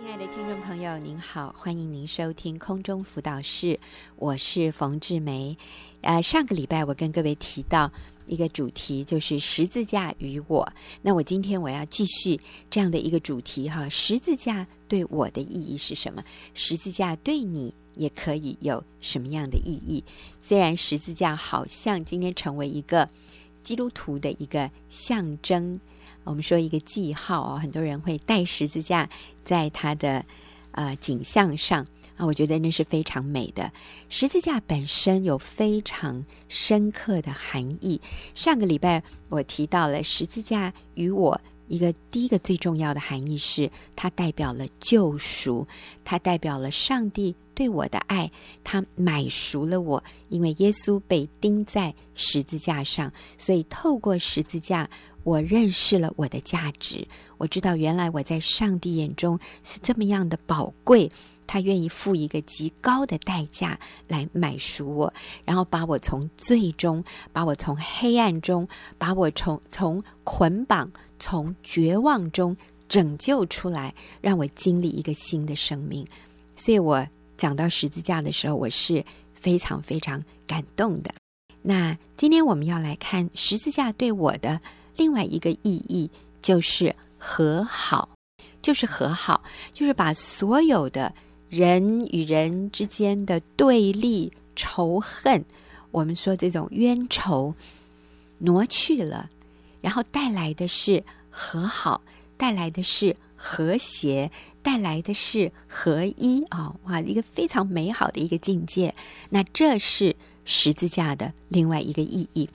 亲爱的听众朋友，您好，欢迎您收听空中辅导室，我是冯志梅。呃，上个礼拜我跟各位提到一个主题，就是十字架与我。那我今天我要继续这样的一个主题哈，十字架对我的意义是什么？十字架对你也可以有什么样的意义？虽然十字架好像今天成为一个基督徒的一个象征。我们说一个记号哦，很多人会带十字架在他的呃景象上啊，我觉得那是非常美的。十字架本身有非常深刻的含义。上个礼拜我提到了十字架与我一个第一个最重要的含义是，它代表了救赎，它代表了上帝对我的爱，他买赎了我，因为耶稣被钉在十字架上，所以透过十字架。我认识了我的价值，我知道原来我在上帝眼中是这么样的宝贵，他愿意付一个极高的代价来买赎我，然后把我从最终，把我从黑暗中，把我从从捆绑、从绝望中拯救出来，让我经历一个新的生命。所以我讲到十字架的时候，我是非常非常感动的。那今天我们要来看十字架对我的。另外一个意义就是和好，就是和好，就是把所有的人与人之间的对立、仇恨，我们说这种冤仇挪去了，然后带来的是和好，带来的是和谐，带来的是合一啊、哇，一个非常美好的一个境界。那这是十字架的另外一个意义。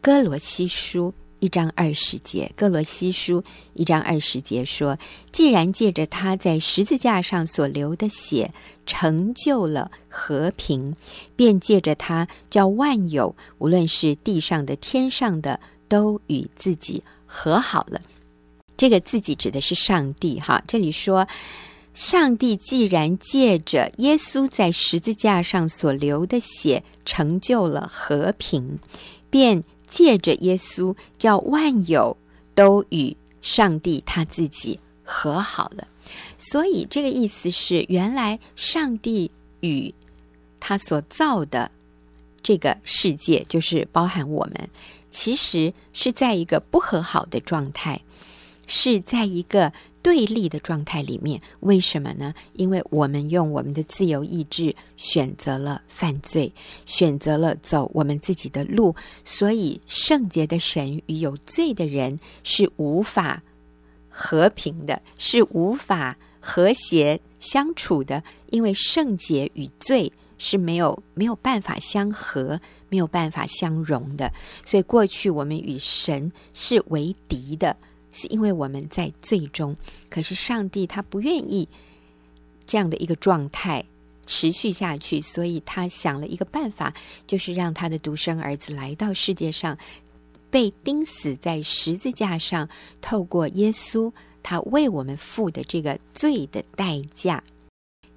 哥罗西书。一章二十节，哥罗西书一章二十节说：“既然借着他在十字架上所流的血成就了和平，便借着他叫万有，无论是地上的、天上的，都与自己和好了。”这个自己指的是上帝哈。这里说，上帝既然借着耶稣在十字架上所流的血成就了和平，便。借着耶稣，叫万有都与上帝他自己和好了。所以这个意思是，原来上帝与他所造的这个世界，就是包含我们，其实是在一个不和好的状态，是在一个。对立的状态里面，为什么呢？因为我们用我们的自由意志选择了犯罪，选择了走我们自己的路，所以圣洁的神与有罪的人是无法和平的，是无法和谐相处的，因为圣洁与罪是没有没有办法相合，没有办法相容的，所以过去我们与神是为敌的。是因为我们在罪中，可是上帝他不愿意这样的一个状态持续下去，所以他想了一个办法，就是让他的独生儿子来到世界上，被钉死在十字架上，透过耶稣他为我们付的这个罪的代价，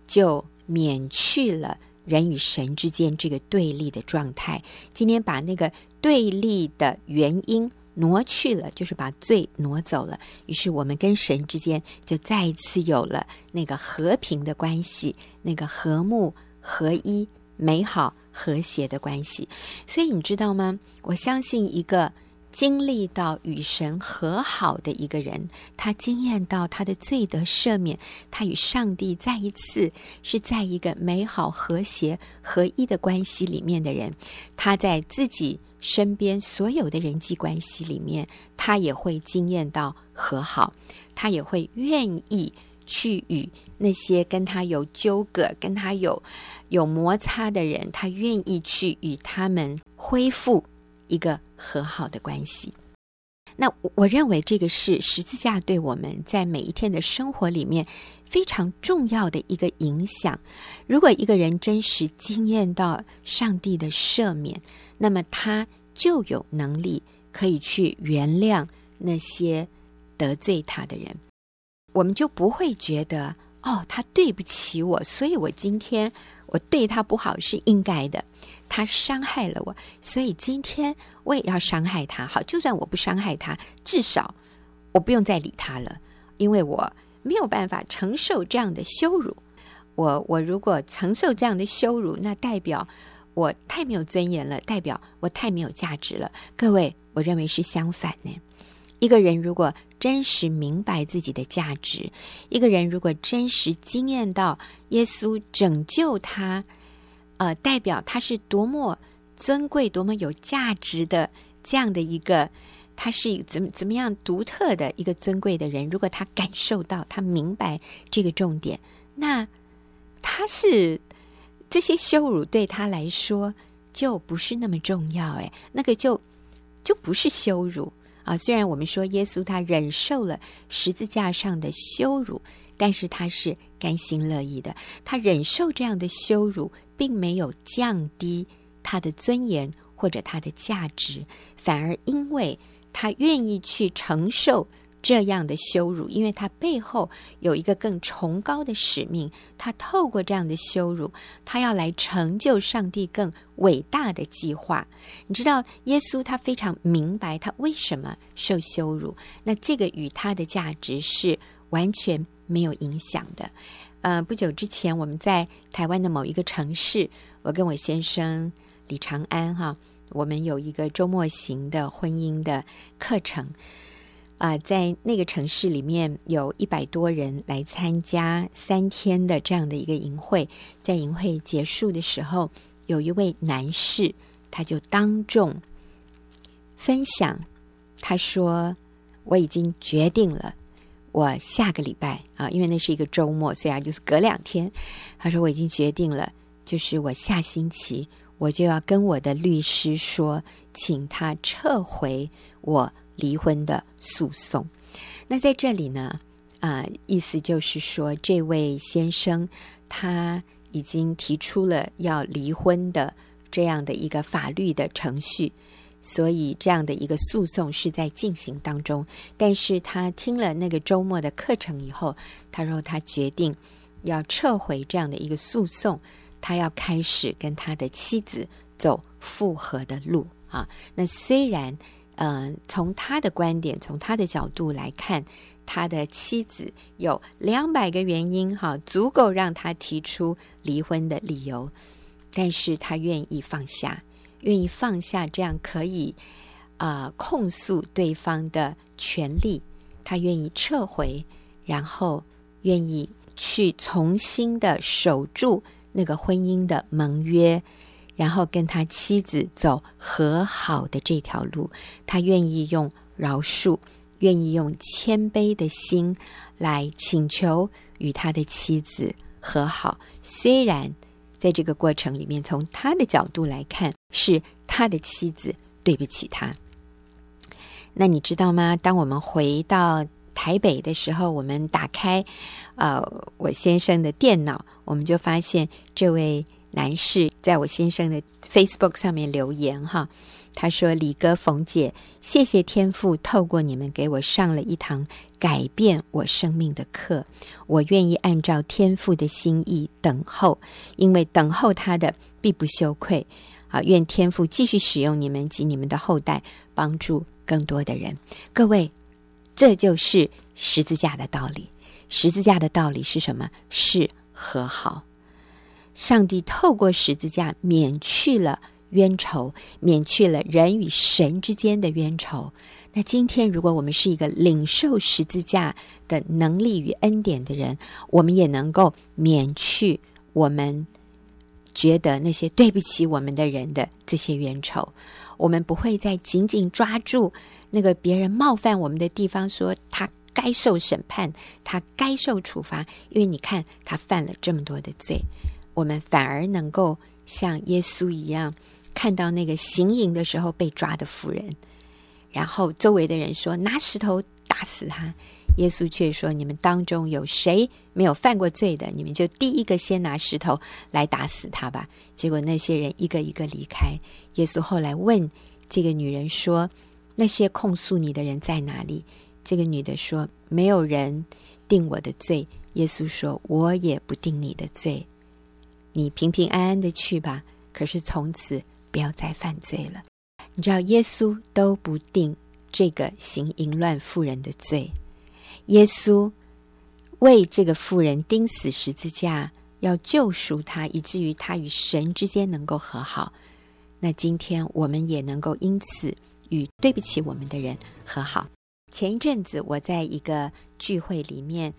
就免去了人与神之间这个对立的状态。今天把那个对立的原因。挪去了，就是把罪挪走了。于是我们跟神之间就再一次有了那个和平的关系，那个和睦、合一、美好、和谐的关系。所以你知道吗？我相信一个经历到与神和好的一个人，他经验到他的罪得赦免，他与上帝再一次是在一个美好、和谐、合一的关系里面的人，他在自己。身边所有的人际关系里面，他也会经验到和好，他也会愿意去与那些跟他有纠葛、跟他有有摩擦的人，他愿意去与他们恢复一个和好的关系。那我认为这个是十字架对我们在每一天的生活里面非常重要的一个影响。如果一个人真实经验到上帝的赦免，那么他就有能力可以去原谅那些得罪他的人，我们就不会觉得哦，他对不起我，所以我今天我对他不好是应该的。他伤害了我，所以今天我也要伤害他。好，就算我不伤害他，至少我不用再理他了，因为我没有办法承受这样的羞辱。我我如果承受这样的羞辱，那代表我太没有尊严了，代表我太没有价值了。各位，我认为是相反呢。一个人如果真实明白自己的价值，一个人如果真实经验到耶稣拯救他，呃，代表他是多么尊贵、多么有价值的这样的一个，他是怎么怎么样独特的一个尊贵的人。如果他感受到，他明白这个重点，那。他是这些羞辱对他来说就不是那么重要，哎，那个就就不是羞辱啊。虽然我们说耶稣他忍受了十字架上的羞辱，但是他是甘心乐意的。他忍受这样的羞辱，并没有降低他的尊严或者他的价值，反而因为他愿意去承受。这样的羞辱，因为他背后有一个更崇高的使命。他透过这样的羞辱，他要来成就上帝更伟大的计划。你知道，耶稣他非常明白他为什么受羞辱，那这个与他的价值是完全没有影响的。呃，不久之前我们在台湾的某一个城市，我跟我先生李长安哈，我们有一个周末型的婚姻的课程。啊，在那个城市里面有一百多人来参加三天的这样的一个营会，在营会结束的时候，有一位男士，他就当众分享，他说：“我已经决定了，我下个礼拜啊，因为那是一个周末，所以啊，就是隔两天。他说我已经决定了，就是我下星期我就要跟我的律师说，请他撤回我。”离婚的诉讼，那在这里呢，啊、意思就是说，这位先生他已经提出了要离婚的这样的一个法律的程序，所以这样的一个诉讼是在进行当中。但是他听了那个周末的课程以后，他说他决定要撤回这样的一个诉讼，他要开始跟他的妻子走复合的路啊。那虽然。嗯，从他的观点，从他的角度来看，他的妻子有两百个原因，哈，足够让他提出离婚的理由。但是他愿意放下，愿意放下这样可以啊、呃、控诉对方的权利，他愿意撤回，然后愿意去重新的守住那个婚姻的盟约。然后跟他妻子走和好的这条路，他愿意用饶恕，愿意用谦卑的心来请求与他的妻子和好。虽然在这个过程里面，从他的角度来看，是他的妻子对不起他。那你知道吗？当我们回到台北的时候，我们打开呃我先生的电脑，我们就发现这位。男士在我先生的 Facebook 上面留言哈，他说：“李哥、冯姐，谢谢天父透过你们给我上了一堂改变我生命的课，我愿意按照天父的心意等候，因为等候他的必不羞愧。啊，愿天父继续使用你们及你们的后代，帮助更多的人。各位，这就是十字架的道理。十字架的道理是什么？是和好。”上帝透过十字架免去了冤仇，免去了人与神之间的冤仇。那今天，如果我们是一个领受十字架的能力与恩典的人，我们也能够免去我们觉得那些对不起我们的人的这些冤仇。我们不会再紧紧抓住那个别人冒犯我们的地方，说他该受审判，他该受处罚，因为你看他犯了这么多的罪。我们反而能够像耶稣一样，看到那个行淫的时候被抓的妇人，然后周围的人说拿石头打死他，耶稣却说：你们当中有谁没有犯过罪的，你们就第一个先拿石头来打死他吧。结果那些人一个一个离开。耶稣后来问这个女人说：那些控诉你的人在哪里？这个女的说：没有人定我的罪。耶稣说：我也不定你的罪。你平平安安的去吧，可是从此不要再犯罪了。你知道，耶稣都不定这个行淫乱妇人的罪。耶稣为这个妇人钉死十字架，要救赎她，以至于她与神之间能够和好。那今天我们也能够因此与对不起我们的人和好。前一阵子我在一个聚会里面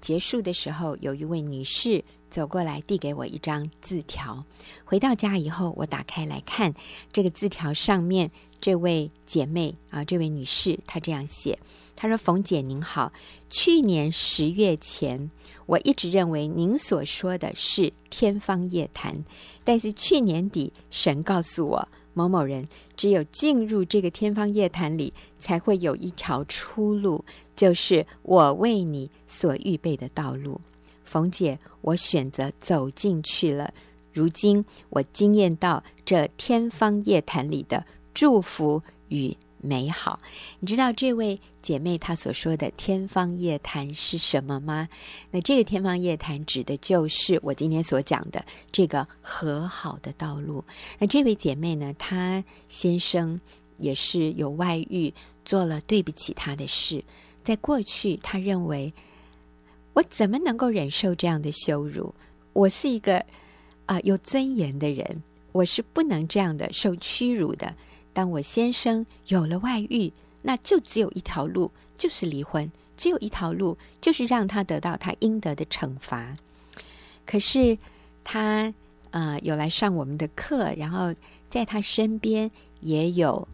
结束的时候，有一位女士走过来递给我一张字条。回到家以后，我打开来看，这个字条上面这位姐妹啊，这位女士她这样写。她说：“冯姐您好，去年十月前，我一直认为您所说的是天方夜谭。但是去年底，神告诉我，某某人只有进入这个天方夜谭里，才会有一条出路，就是我为你所预备的道路。冯姐，我选择走进去了。如今，我惊艳到这天方夜谭里的祝福与。”美好，你知道这位姐妹她所说的天方夜谭是什么吗？那这个天方夜谭指的就是我今天所讲的这个和好的道路。那这位姐妹呢，她先生也是有外遇，做了对不起她的事。在过去，她认为我怎么能够忍受这样的羞辱？我是一个啊、有尊严的人，我是不能这样的受屈辱的。当我先生有了外遇，那就只有一条路，就是离婚；只有一条路，就是让他得到他应得的惩罚。可是他呃有来上我们的课，然后在他身边也有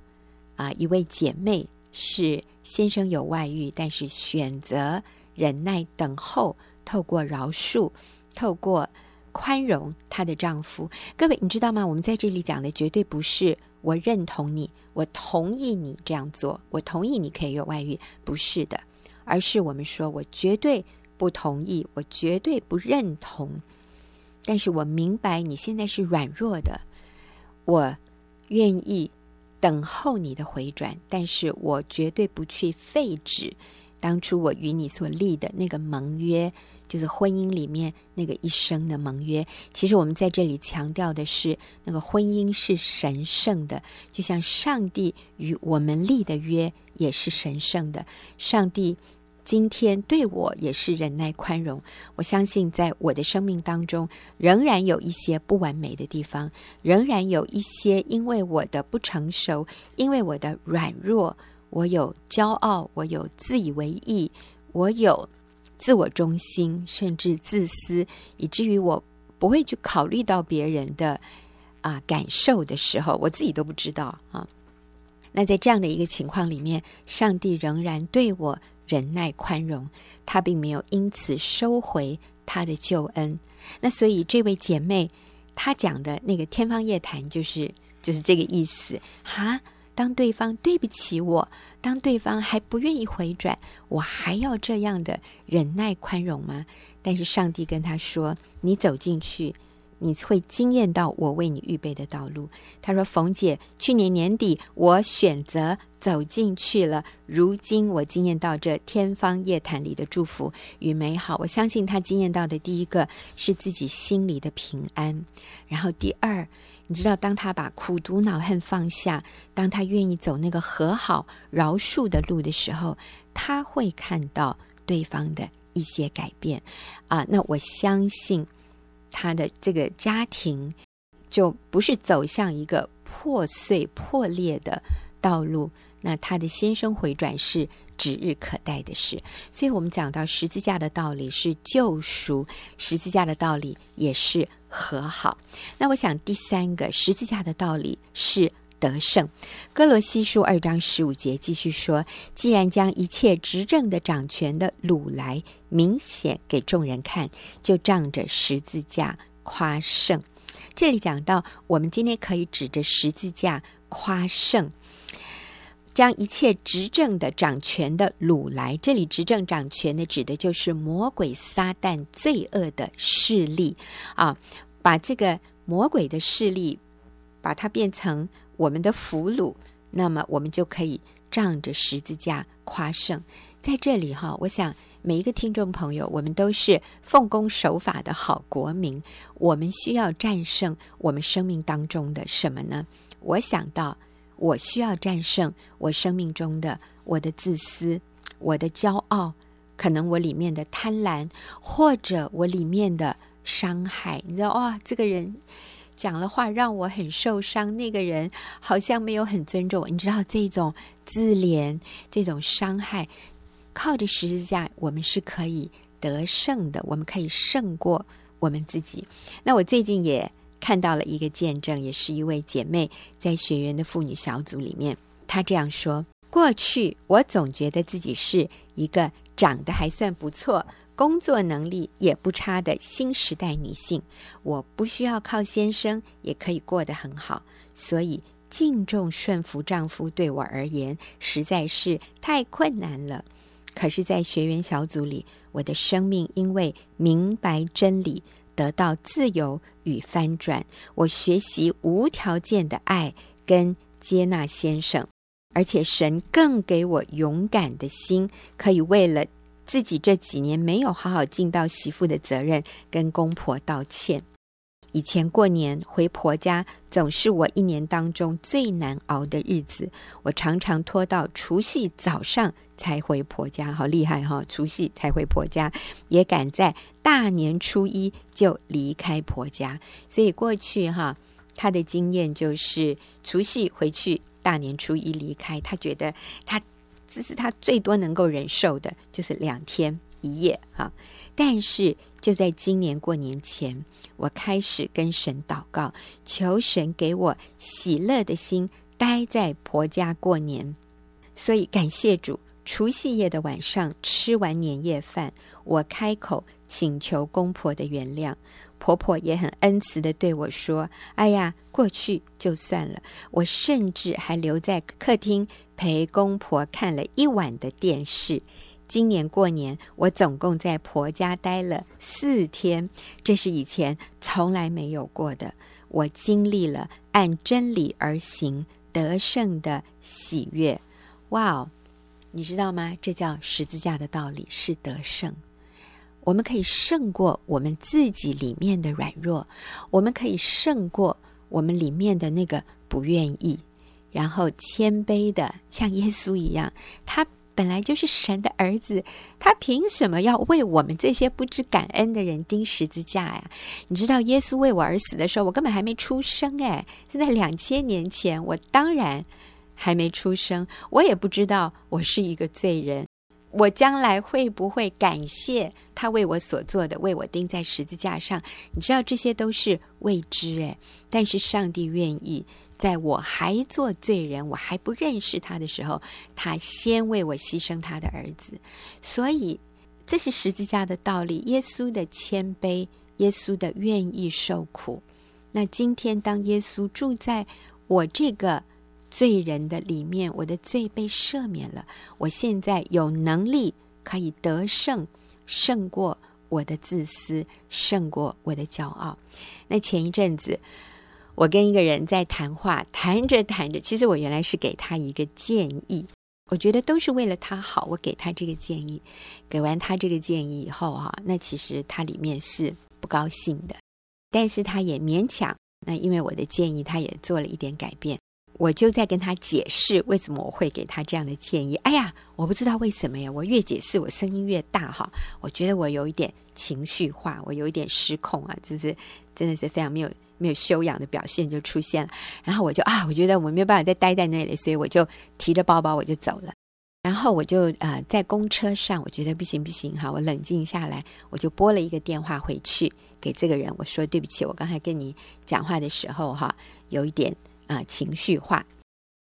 啊、一位姐妹，是先生有外遇，但是选择忍耐等候，透过饶恕，透过宽容她的丈夫。各位，你知道吗？我们在这里讲的绝对不是。我认同你，我同意你这样做，我同意你可以有外遇，不是的，而是我们说我绝对不同意，我绝对不认同。但是我明白你现在是软弱的，我愿意等候你的回转，但是我绝对不去废止当初我与你所立的那个盟约。就是婚姻里面那个一生的盟约，其实我们在这里强调的是，那个婚姻是神圣的，就像上帝与我们立的约也是神圣的。上帝今天对我也是忍耐宽容，我相信在我的生命当中仍然有一些不完美的地方，仍然有一些因为我的不成熟，因为我的软弱，我有骄傲，我有自以为意，我有。自我中心，甚至自私，以至于我不会去考虑到别人的啊感受的时候，我自己都不知道啊。那在这样的一个情况里面，上帝仍然对我忍耐宽容，他并没有因此收回他的救恩。那所以这位姐妹她讲的那个天方夜谭，就是就是这个意思哈。当对方对不起我，当对方还不愿意回转，我还要这样的忍耐宽容吗？但是上帝跟他说：“你走进去，你会惊艳到我为你预备的道路。”他说：“冯姐，去年年底我选择走进去了，如今我惊艳到这天方夜谭里的祝福与美好。我相信他惊艳到的第一个是自己心里的平安，然后第二。”你知道，当他把苦毒恼恨放下，当他愿意走那个和好饶恕的路的时候，他会看到对方的一些改变啊。那我相信他的这个家庭就不是走向一个破碎破裂的道路。那他的先生回转是指日可待的事。所以我们讲到十字架的道理是救赎，十字架的道理也是。和好，那我想第三个十字架的道理是得胜。哥罗西书二章十五节继续说：“既然将一切执政的掌权的掳来，明显给众人看，就仗着十字架夸胜。”这里讲到，我们今天可以指着十字架夸胜。将一切执政的掌权的掳来，这里执政掌权的指的就是魔鬼撒旦罪恶的势力啊，把这个魔鬼的势力，把它变成我们的俘虏，那么我们就可以仗着十字架夸胜。在这里哈，我想每一个听众朋友，我们都是奉公守法的好国民，我们需要战胜我们生命当中的什么呢？我想到。我需要战胜我生命中的我的自私、我的骄傲、可能我里面的贪婪，或者我里面的伤害。你知道，哇，这个人讲了话让我很受伤，那个人好像没有很尊重我。你知道，这种自怜，这种伤害，靠着十字架，我们是可以得胜的，我们可以胜过我们自己。那我最近也看到了一个见证，也是一位姐妹在学员的妇女小组里面，她这样说。过去我总觉得自己是一个长得还算不错、工作能力也不差的新时代女性，我不需要靠先生也可以过得很好，所以敬重顺服丈夫对我而言实在是太困难了。可是，在学员小组里，我的生命因为明白真理得到自由与翻转，我学习无条件的爱跟接纳先生。而且神更给我勇敢的心，可以为了自己这几年没有好好尽到媳妇的责任，跟公婆道歉。以前过年回婆家，总是我一年当中最难熬的日子。我常常拖到除夕早上才回婆家，好厉害哈！除夕才回婆家，也赶在大年初一就离开婆家。所以过去哈，他的经验就是除夕回去。大年初一离开，他觉得他这是他最多能够忍受的，就是两天一夜哈。但是就在今年过年前，我开始跟神祷告，求神给我喜乐的心，待在婆家过年。所以感谢主，除夕夜的晚上吃完年夜饭，我开口请求公婆的原谅。婆婆也很恩慈地对我说：“哎呀，过去就算了。”我甚至还留在客厅陪公婆看了一晚的电视。今年过年，我总共在婆家待了四天，这是以前从来没有过的。我经历了按真理而行得胜的喜悦。哇哦，你知道吗？这叫十字架的道理，是得胜。我们可以胜过我们自己里面的软弱，我们可以胜过我们里面的那个不愿意，然后谦卑的像耶稣一样，他本来就是神的儿子，他凭什么要为我们这些不知感恩的人钉十字架呀？你知道耶稣为我而死的时候，我根本还没出生哎，现在两千年前，我当然还没出生，我也不知道我是一个罪人。我将来会不会感谢他为我所做的，为我钉在十字架上？你知道这些都是未知诶，但是上帝愿意在我还做罪人，我还不认识他的时候，他先为我牺牲他的儿子。所以这是十字架的道理，耶稣的谦卑，耶稣的愿意受苦。那今天当耶稣住在我这个。罪人的里面，我的罪被赦免了。我现在有能力可以得胜，胜过我的自私，胜过我的骄傲。那前一阵子，我跟一个人在谈话，谈着谈着，其实我原来是给他一个建议，我觉得都是为了他好，我给他这个建议。给完他这个建议以后，哈，那其实他里面是不高兴的，但是他也勉强。那因为我的建议，他也做了一点改变。我就在跟他解释为什么我会给他这样的建议。哎呀，我不知道为什么呀，我越解释我声音越大哈。我觉得我有一点情绪化，我有一点失控啊，就是真的是非常没有没有修养的表现就出现了。然后我就啊，我觉得我没有办法再待在那里，所以我就提着包包我就走了。然后我就啊、呃、在公车上，我觉得不行不行哈，我冷静下来，我就拨了一个电话回去给这个人，我说对不起，我刚才跟你讲话的时候哈，有一点。啊、情绪化，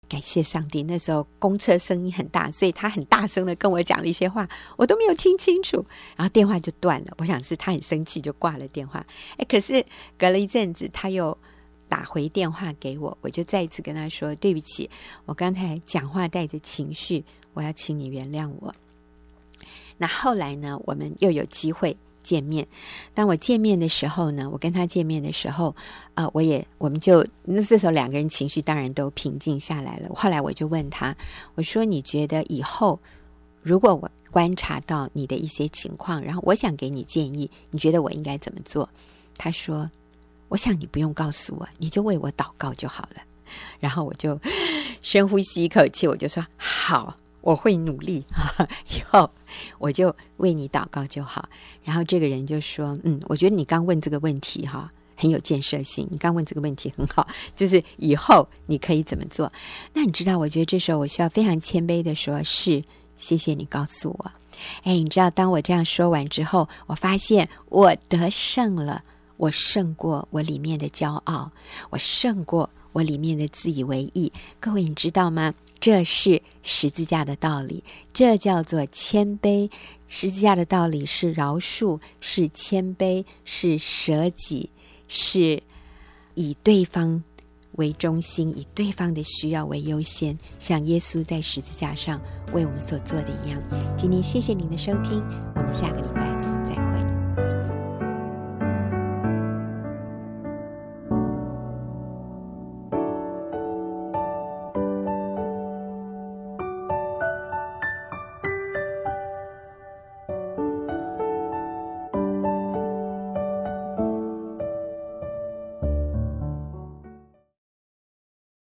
感谢上帝。那时候公车声音很大，所以他很大声的跟我讲了一些话，我都没有听清楚。然后电话就断了。我想是他很生气，就挂了电话。哎，可是隔了一阵子，他又打回电话给我，我就再一次跟他说：“对不起，我刚才讲话带着情绪，我要请你原谅我。”那后来呢，我们又有机会。见面，当我见面的时候呢，我跟他见面的时候，呃，我也，我们就那这时候两个人情绪当然都平静下来了。后来我就问他，我说：“你觉得以后如果我观察到你的一些情况，然后我想给你建议，你觉得我应该怎么做？”他说：“我想你不用告诉我，你就为我祷告就好了。”然后我就深呼吸一口气，我就说：“好。”我会努力哈，以后我就为你祷告就好。然后这个人就说：“嗯，我觉得你刚问这个问题哈，很有建设性。你刚问这个问题很好，就是以后你可以怎么做？那你知道，我觉得这时候我需要非常谦卑的说：是，谢谢你告诉我。哎，你知道，当我这样说完之后，我发现我得胜了，我胜过我里面的骄傲，我胜过。”我里面的自以为意，各位你知道吗？这是十字架的道理，这叫做谦卑。十字架的道理是饶恕，是谦卑，是舍己，是以对方为中心，以对方的需要为优先，像耶稣在十字架上为我们所做的一样。今天谢谢您的收听，我们下个礼拜。